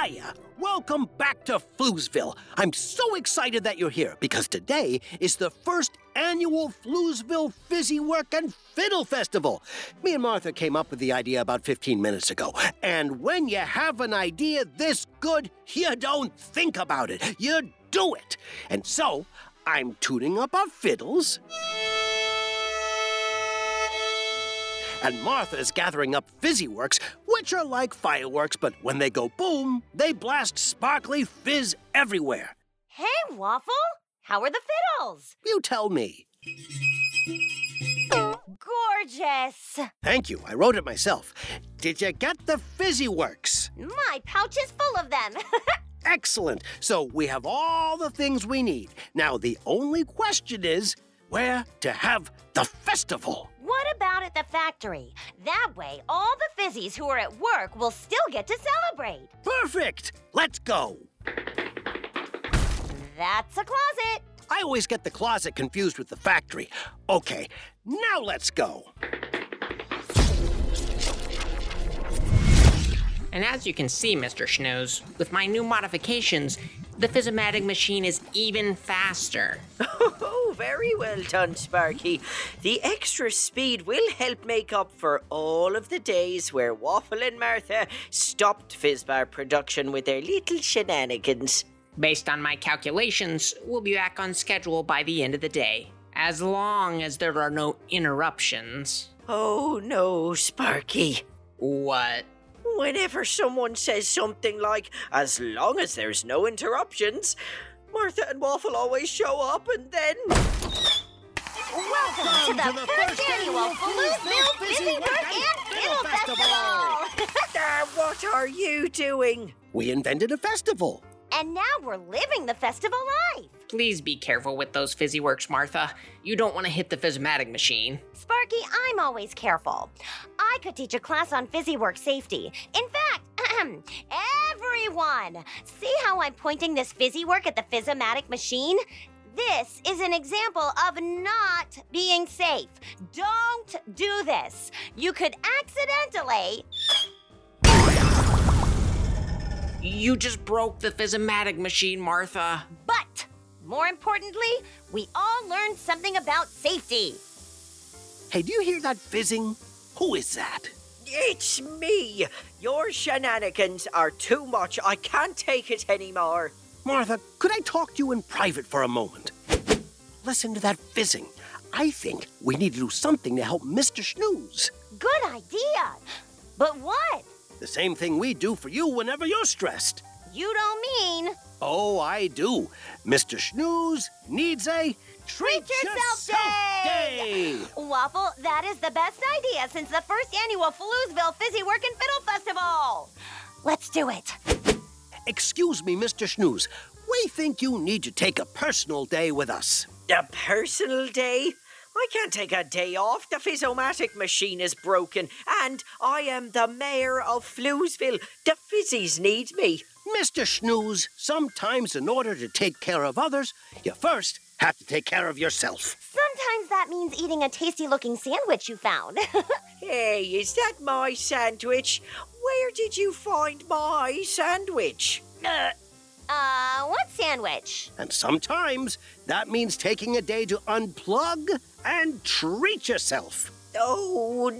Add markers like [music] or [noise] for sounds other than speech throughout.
Hiya! Welcome back to Floozeville. I'm so excited that you're here because today is the first annual Floozeville Fizzy Work and Fiddle Festival. Me and Martha came up with the idea about 15 minutes ago. And when you have an idea this good, you don't think about it, you do it. And so, I'm tuning up our fiddles. And Martha's gathering up fizzy works, which are like fireworks, but when they go boom, they blast sparkly fizz everywhere. Hey, Waffle! How are the fiddles? You tell me. Gorgeous! Thank you, I wrote it myself. Did you get the fizzy works? My pouch is full of them. [laughs] Excellent! So we have all the things we need. Now, the only question is where to have the festival. What about at the factory? That way, all the fizzies who are at work will still get to celebrate. Perfect! Let's go. That's a closet. I always get the closet confused with the factory. Okay, now let's go. And as you can see, Mr. Schnooze, with my new modifications, the Fizzomatic machine is even faster. [laughs] Oh, very well done, Sparky. The extra speed will help make up for all of the days where Waffle and Martha stopped Fizzbar production with their little shenanigans. Based on my calculations, we'll be back on schedule by the end of the day, as long as there are no interruptions. Oh no, Sparky. What? Whenever someone says something like, as long as there's no interruptions, Martha and Waffle always show up and then. Welcome, to the, first, annual Floozeville Fizzy Work and Fiddle Festival! Ah, [laughs] [laughs] what are you doing? We invented a festival. And now we're living the festival life. Please be careful with those fizzy works, Martha. You don't want to hit the Fizzomatic machine. Sparky, I'm always careful. I could teach a class on fizzy work safety. In fact, [clears throat] everyone, see how I'm pointing this fizzy work at the Fizzomatic machine? This is an example of not being safe. Don't do this. You could accidentally. You just broke the Fizzomatic machine, Martha. But more importantly, we all learned something about safety. Hey, do you hear that fizzing? Who is that? It's me! Your shenanigans are too much. I can't take it anymore. Martha, could I talk to you in private for a moment? Listen to that fizzing. I think we need to do something to help Mr. Snooze. Good idea. But what? The same thing we do for you whenever you're stressed. You don't mean. Oh, I do. Mr. Snooze needs a treat, yourself day. day. Waffle, that is the best idea since the first annual Floozeville Fizzy Work and Fiddle Festival. Let's do it. Excuse me, Mr. Snooze. We think you need to take a personal day with us. A personal day? I can't take a day off. The Fizzomatic machine is broken, and I am the mayor of Floozeville. The Fizzies need me. Mr. Snooze, sometimes in order to take care of others, you first have to take care of yourself. Sometimes that means eating a tasty looking sandwich you found. [laughs] Hey, is that my sandwich? Where did you find my sandwich? uh, uh, what sandwich? And sometimes that means taking a day to unplug and treat yourself. Oh,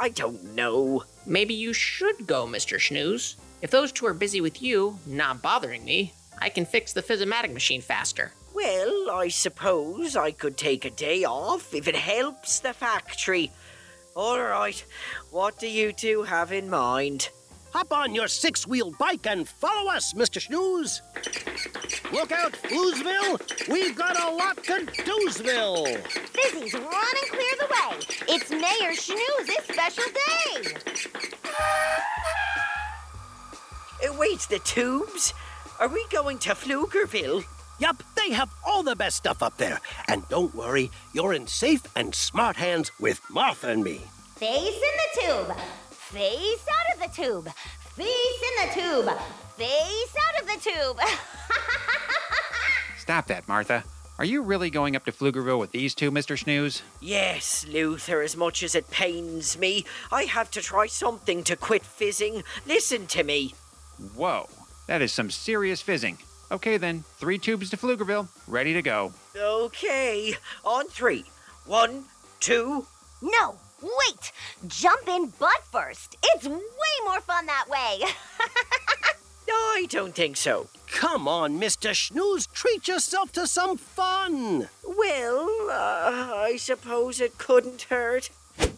I don't know. Maybe you should go, Mr. Snooze. If those two are busy with you, not bothering me, I can fix the Fizzomatic machine faster. Well, I suppose I could take a day off if it helps the factory. All right, what do you two have in mind? Hop on your six wheeled bike and follow us, Mr. Snooze. Look out, Floozeville! We've got a lot to do'sville. Fizzies, run and clear the way. It's Mayor Schnooze's special day. Uh, wait, the tubes? Are we going to Pflugerville? Yup, they have all the best stuff up there. And don't worry, you're in safe and smart hands with Martha and me. Face in the tube. Face out of the tube. Face in the tube. Face out of the tube. [laughs] Stop that, Martha. Are you really going up to Pflugerville with these two, Mr. Snooze? Yes, Luther, as much as it pains me, I have to try something to quit fizzing. Listen to me. Whoa, that is some serious fizzing. Okay then, three tubes to Pflugerville, ready to go. Okay, on three. One, two. No, wait! Jump in butt first. It's way more fun that way. [laughs] I don't think so. Come on, Mr. Snooze, treat yourself to some fun. Well, uh, I suppose it couldn't hurt. [laughs]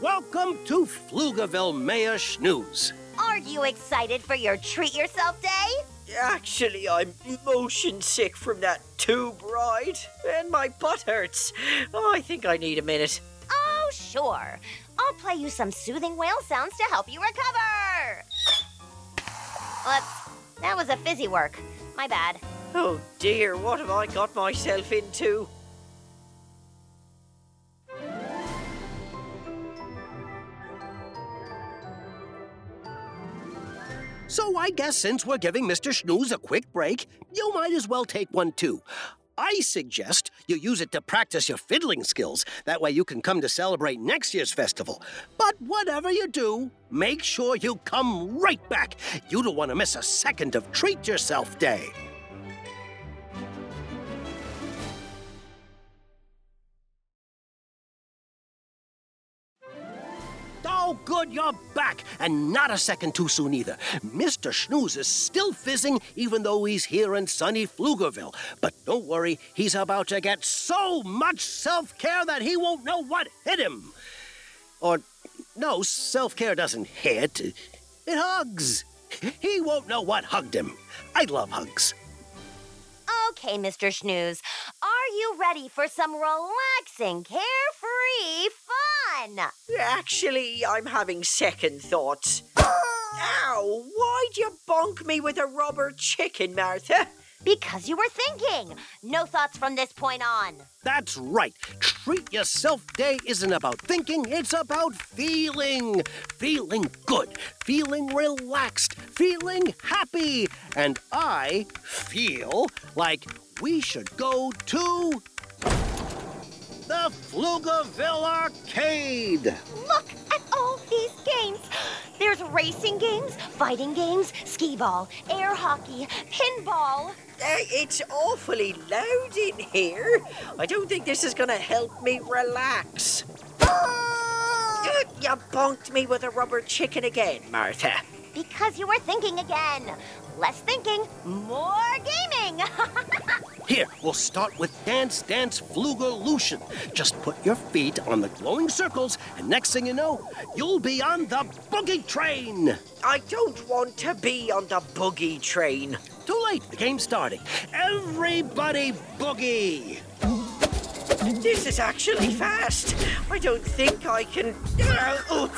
Welcome to Pflugerville, Mayor Snooze. Aren't you excited for your treat yourself day? Actually, I'm motion sick from that tube ride, and my butt hurts. Oh, I think I need a minute. Oh, sure. I'll play you some soothing whale sounds to help you recover. Whoops, that was a fizzy work. My bad. Oh dear, what have I got myself into? So I guess since we're giving Mr. Snooze a quick break, you might as well take one too. I suggest you use it to practice your fiddling skills. That way you can come to celebrate next year's festival. But whatever you do, make sure you come right back. You don't want to miss a second of Treat Yourself Day. Good, you're back. And not a second too soon either. Mr. Snooze is still fizzing, even though he's here in sunny Pflugerville. But don't worry, he's about to get so much self care that he won't know what hit him. Or, no, self care doesn't hit, it hugs. He won't know what hugged him. I love hugs. Okay, Mr. Snooze. Are you ready for some relaxing, carefree fun? Actually, I'm having second thoughts. [gasps] Ow! Why'd you bonk me with a rubber chicken, Martha? [laughs] Because you were thinking. No thoughts from this point on. That's right. Treat Yourself Day isn't about thinking, it's about feeling. Feeling good, feeling relaxed, feeling happy. And I feel like we should go to the Pflugerville Arcade. Look at all these games. There's racing games, fighting games, skee ball, air hockey, pinball. Uh, it's awfully loud in here. I don't think this is gonna help me relax. Uh, you bonked me with a rubber chicken again, Martha. Because you were thinking again. Less thinking, more gaming. [laughs] Here, we'll start with Dance Dance Flugerlution. Just put your feet on the glowing circles, and next thing you know, you'll be on the boogie train. I don't want to be on the boogie train. Too late, the game's starting. Everybody boogie. This is actually fast. I don't think I can. [laughs] Oh,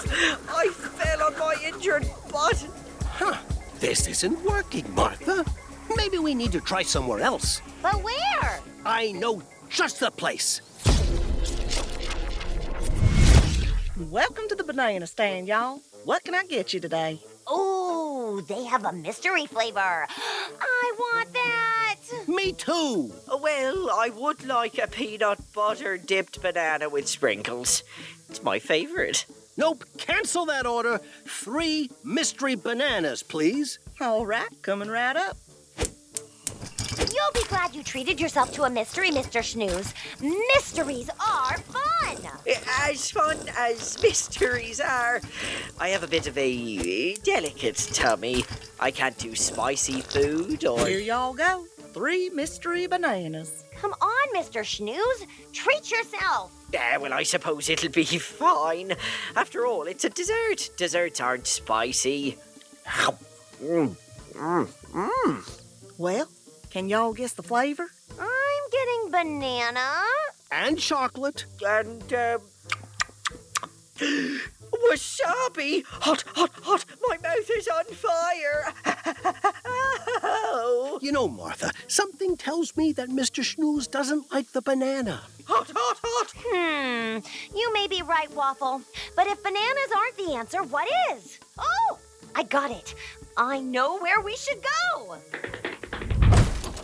I fell on my injured butt. Huh, this isn't working, Martha. Maybe we need to try somewhere else. but where? I know just the place. Welcome to the banana stand, y'all. What can I get you today? Oh, they have a mystery flavor. I want that. Me too. Well, I would like a peanut butter dipped banana with sprinkles. It's my favorite. Nope, cancel that order. Three mystery bananas, please. All right, coming right up. You'll be glad you treated yourself to a mystery, Mr. Snooze. Mysteries are fun. As fun as [laughs] mysteries are, I have a bit of a delicate tummy. I can't do spicy food or. Here y'all go. Three mystery bananas. Come on, Mr. Snooze. Treat yourself. Yeah, well, I suppose it'll be [laughs] fine. After all, it's a dessert. Desserts aren't spicy. [laughs] Mm, mm, mm. Well, can y'all guess the flavor? I'm getting banana. And chocolate. And, um. Wasabi! Hot, hot, hot! My mouth is on fire! Ow. [laughs] You know, Martha, something tells me that Mr. Snooze doesn't like the banana. Hot, hot, hot! Hmm, you may be right, Waffle. But if bananas aren't the answer, what is? Oh, I got it. I know where we should go.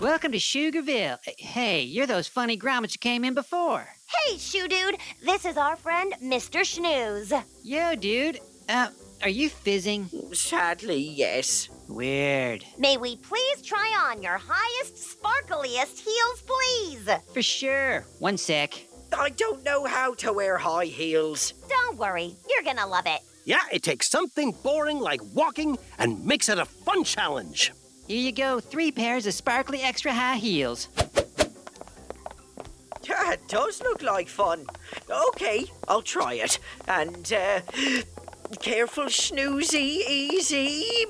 Welcome to Sugarville. Hey, you're those funny grommets who came in before. Hey, Shoe Dude, this is our friend Mr. Schnooze. Yo, dude. Uh, are you fizzing? Sadly, yes. Weird. May we please try on your highest, sparkliest heels, please? For sure. One sec. I don't know how to wear high heels. Don't worry, you're gonna love it. Yeah, it takes something boring like walking and makes it a fun challenge. Here you go. Three pairs of sparkly extra high heels. That does look like fun. Okay, I'll try it. And, uh, careful, snoozy, easy.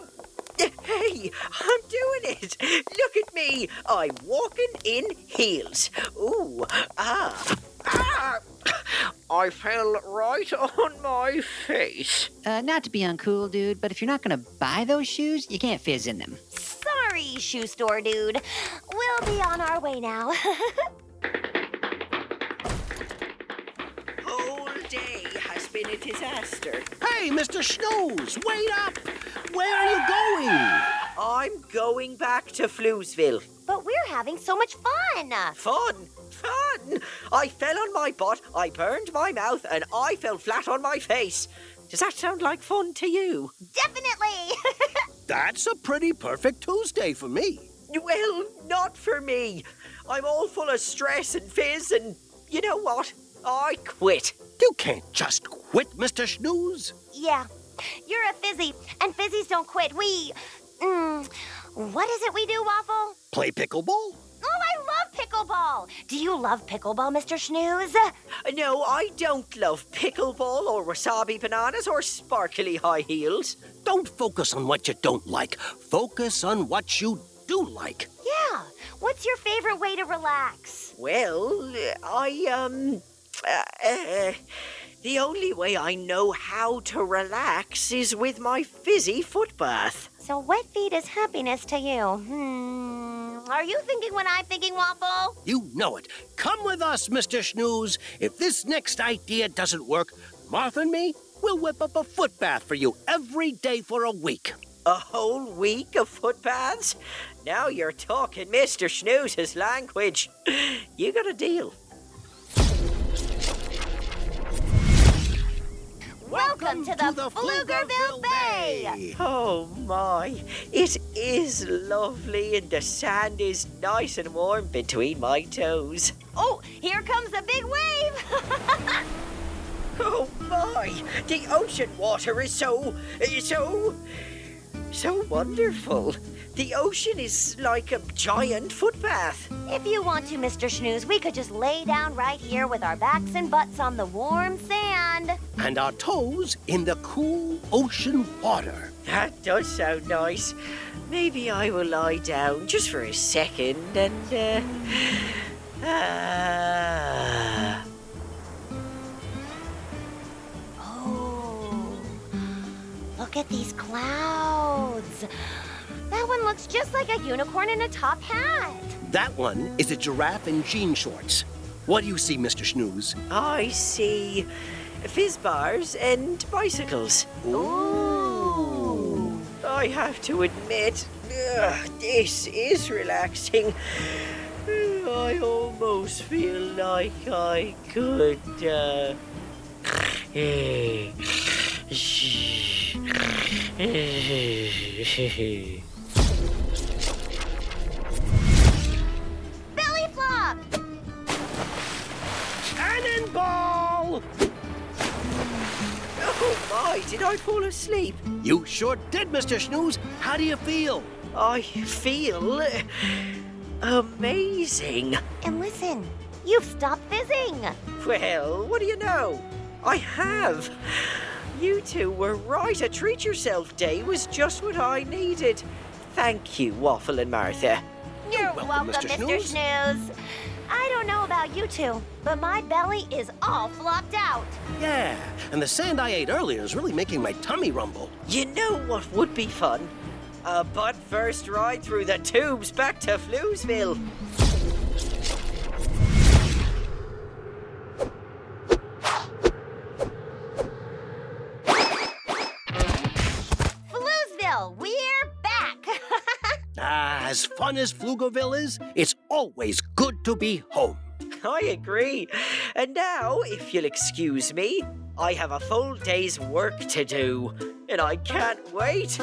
Hey, I'm doing it. Look at me. I'm walking in heels. Ooh, ah, ah. I fell right on my face. Uh, not to be uncool, dude, but if you're not gonna buy those shoes, you can't fizz in them. Sorry, shoe store dude. We'll be on our way now. [laughs] Whole day has been a disaster. Hey, Mr. Snooze, wait up! Where are you going? I'm going back to Floozeville. but we're having so much fun. Fun! Fun! I fell on my butt, I burned my mouth, and I fell flat on my face. Does that sound like fun to you? Definitely. [laughs] That's a pretty perfect Tuesday for me. Well, not for me. I'm all full of stress and fizz, and you know what? I quit. You can't just quit, Mr. Snooze. yeah, you're a fizzy, and fizzies don't quit. We. Mm, what is it we do, Waffle? Play pickleball? Oh, I love pickleball. Do you love pickleball, Mr. Schnooze? No, I don't love pickleball or wasabi bananas or sparkly high heels. Don't focus on what you don't like. Focus on what you do like. Yeah. What's your favorite way to relax? Well, I, um. Uh, uh, the only way I know how to relax is with my fizzy foot bath. So, wet feet is happiness to you. Hmm. Are you thinking what I'm thinking, Waffle? You know it. Come with us, Mr. Snooze. If this next idea doesn't work, Martha and me will whip up a foot bath for you every day for a week. A whole week of foot baths? Now you're talking Mr. Snooze's language. You got a deal. Welcome, to, the, Pflugerville Bay. Oh my, it is lovely and the sand is nice and warm between my toes. Oh, here comes a big wave. [laughs] Oh my, the ocean water is so, so, so wonderful. The ocean is like a giant foot bath. if you want to, Mr. Schnooze, we could just lay down right here with our backs and butts on the warm sand. And our toes in the cool ocean water. That does sound nice. Maybe I will lie down just for a second and, uh, ah. Oh, look at these clouds. That one looks just like a unicorn in a top hat. That one is a giraffe in jean shorts. What do you see, Mr. Snooze? I see fizz bars and bicycles. Ooh. I have to admit, ugh, this is relaxing. I almost feel like I could, uh. [laughs] [laughs] Cannonball! Oh my, did I fall asleep? You sure did, Mr. Snooze. How do you feel? I feel amazing. And listen, you've stopped fizzing. Well, what do you know? I have. You two were right. A treat yourself day was just what I needed. Thank you, Waffle and Martha. You're welcome, Mr. Snooze. Snooze. I don't know about you two, but my belly is all flopped out. Yeah, and the sand I ate earlier is really making my tummy rumble. You know what would be fun? A butt first ride through the tubes back to Floozeville. Floozeville, we're back. [laughs] Ah, as fun as Pflugerville is, it's always good to be home. I agree. And now, if you'll excuse me, I have a full day's work to do, and I can't wait.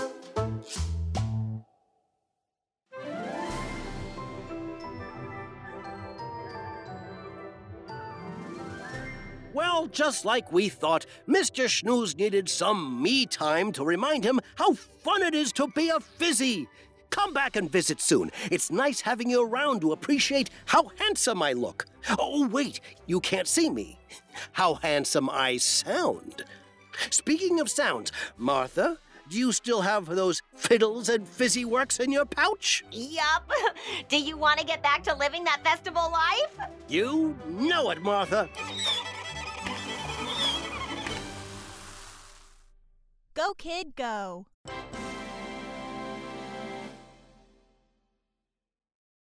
Well, just like we thought, Mr. Snooze needed some me time to remind him how fun it is to be a fizzy. Come back and visit soon. It's nice having you around to appreciate how handsome I look. Oh, wait, you can't see me. How handsome I sound. Speaking of sounds, Martha, do you still have those fiddles and fizzy works in your pouch? Yup. [laughs] Do you want to get back to living that festival life? You know it, Martha. Go, kid, go.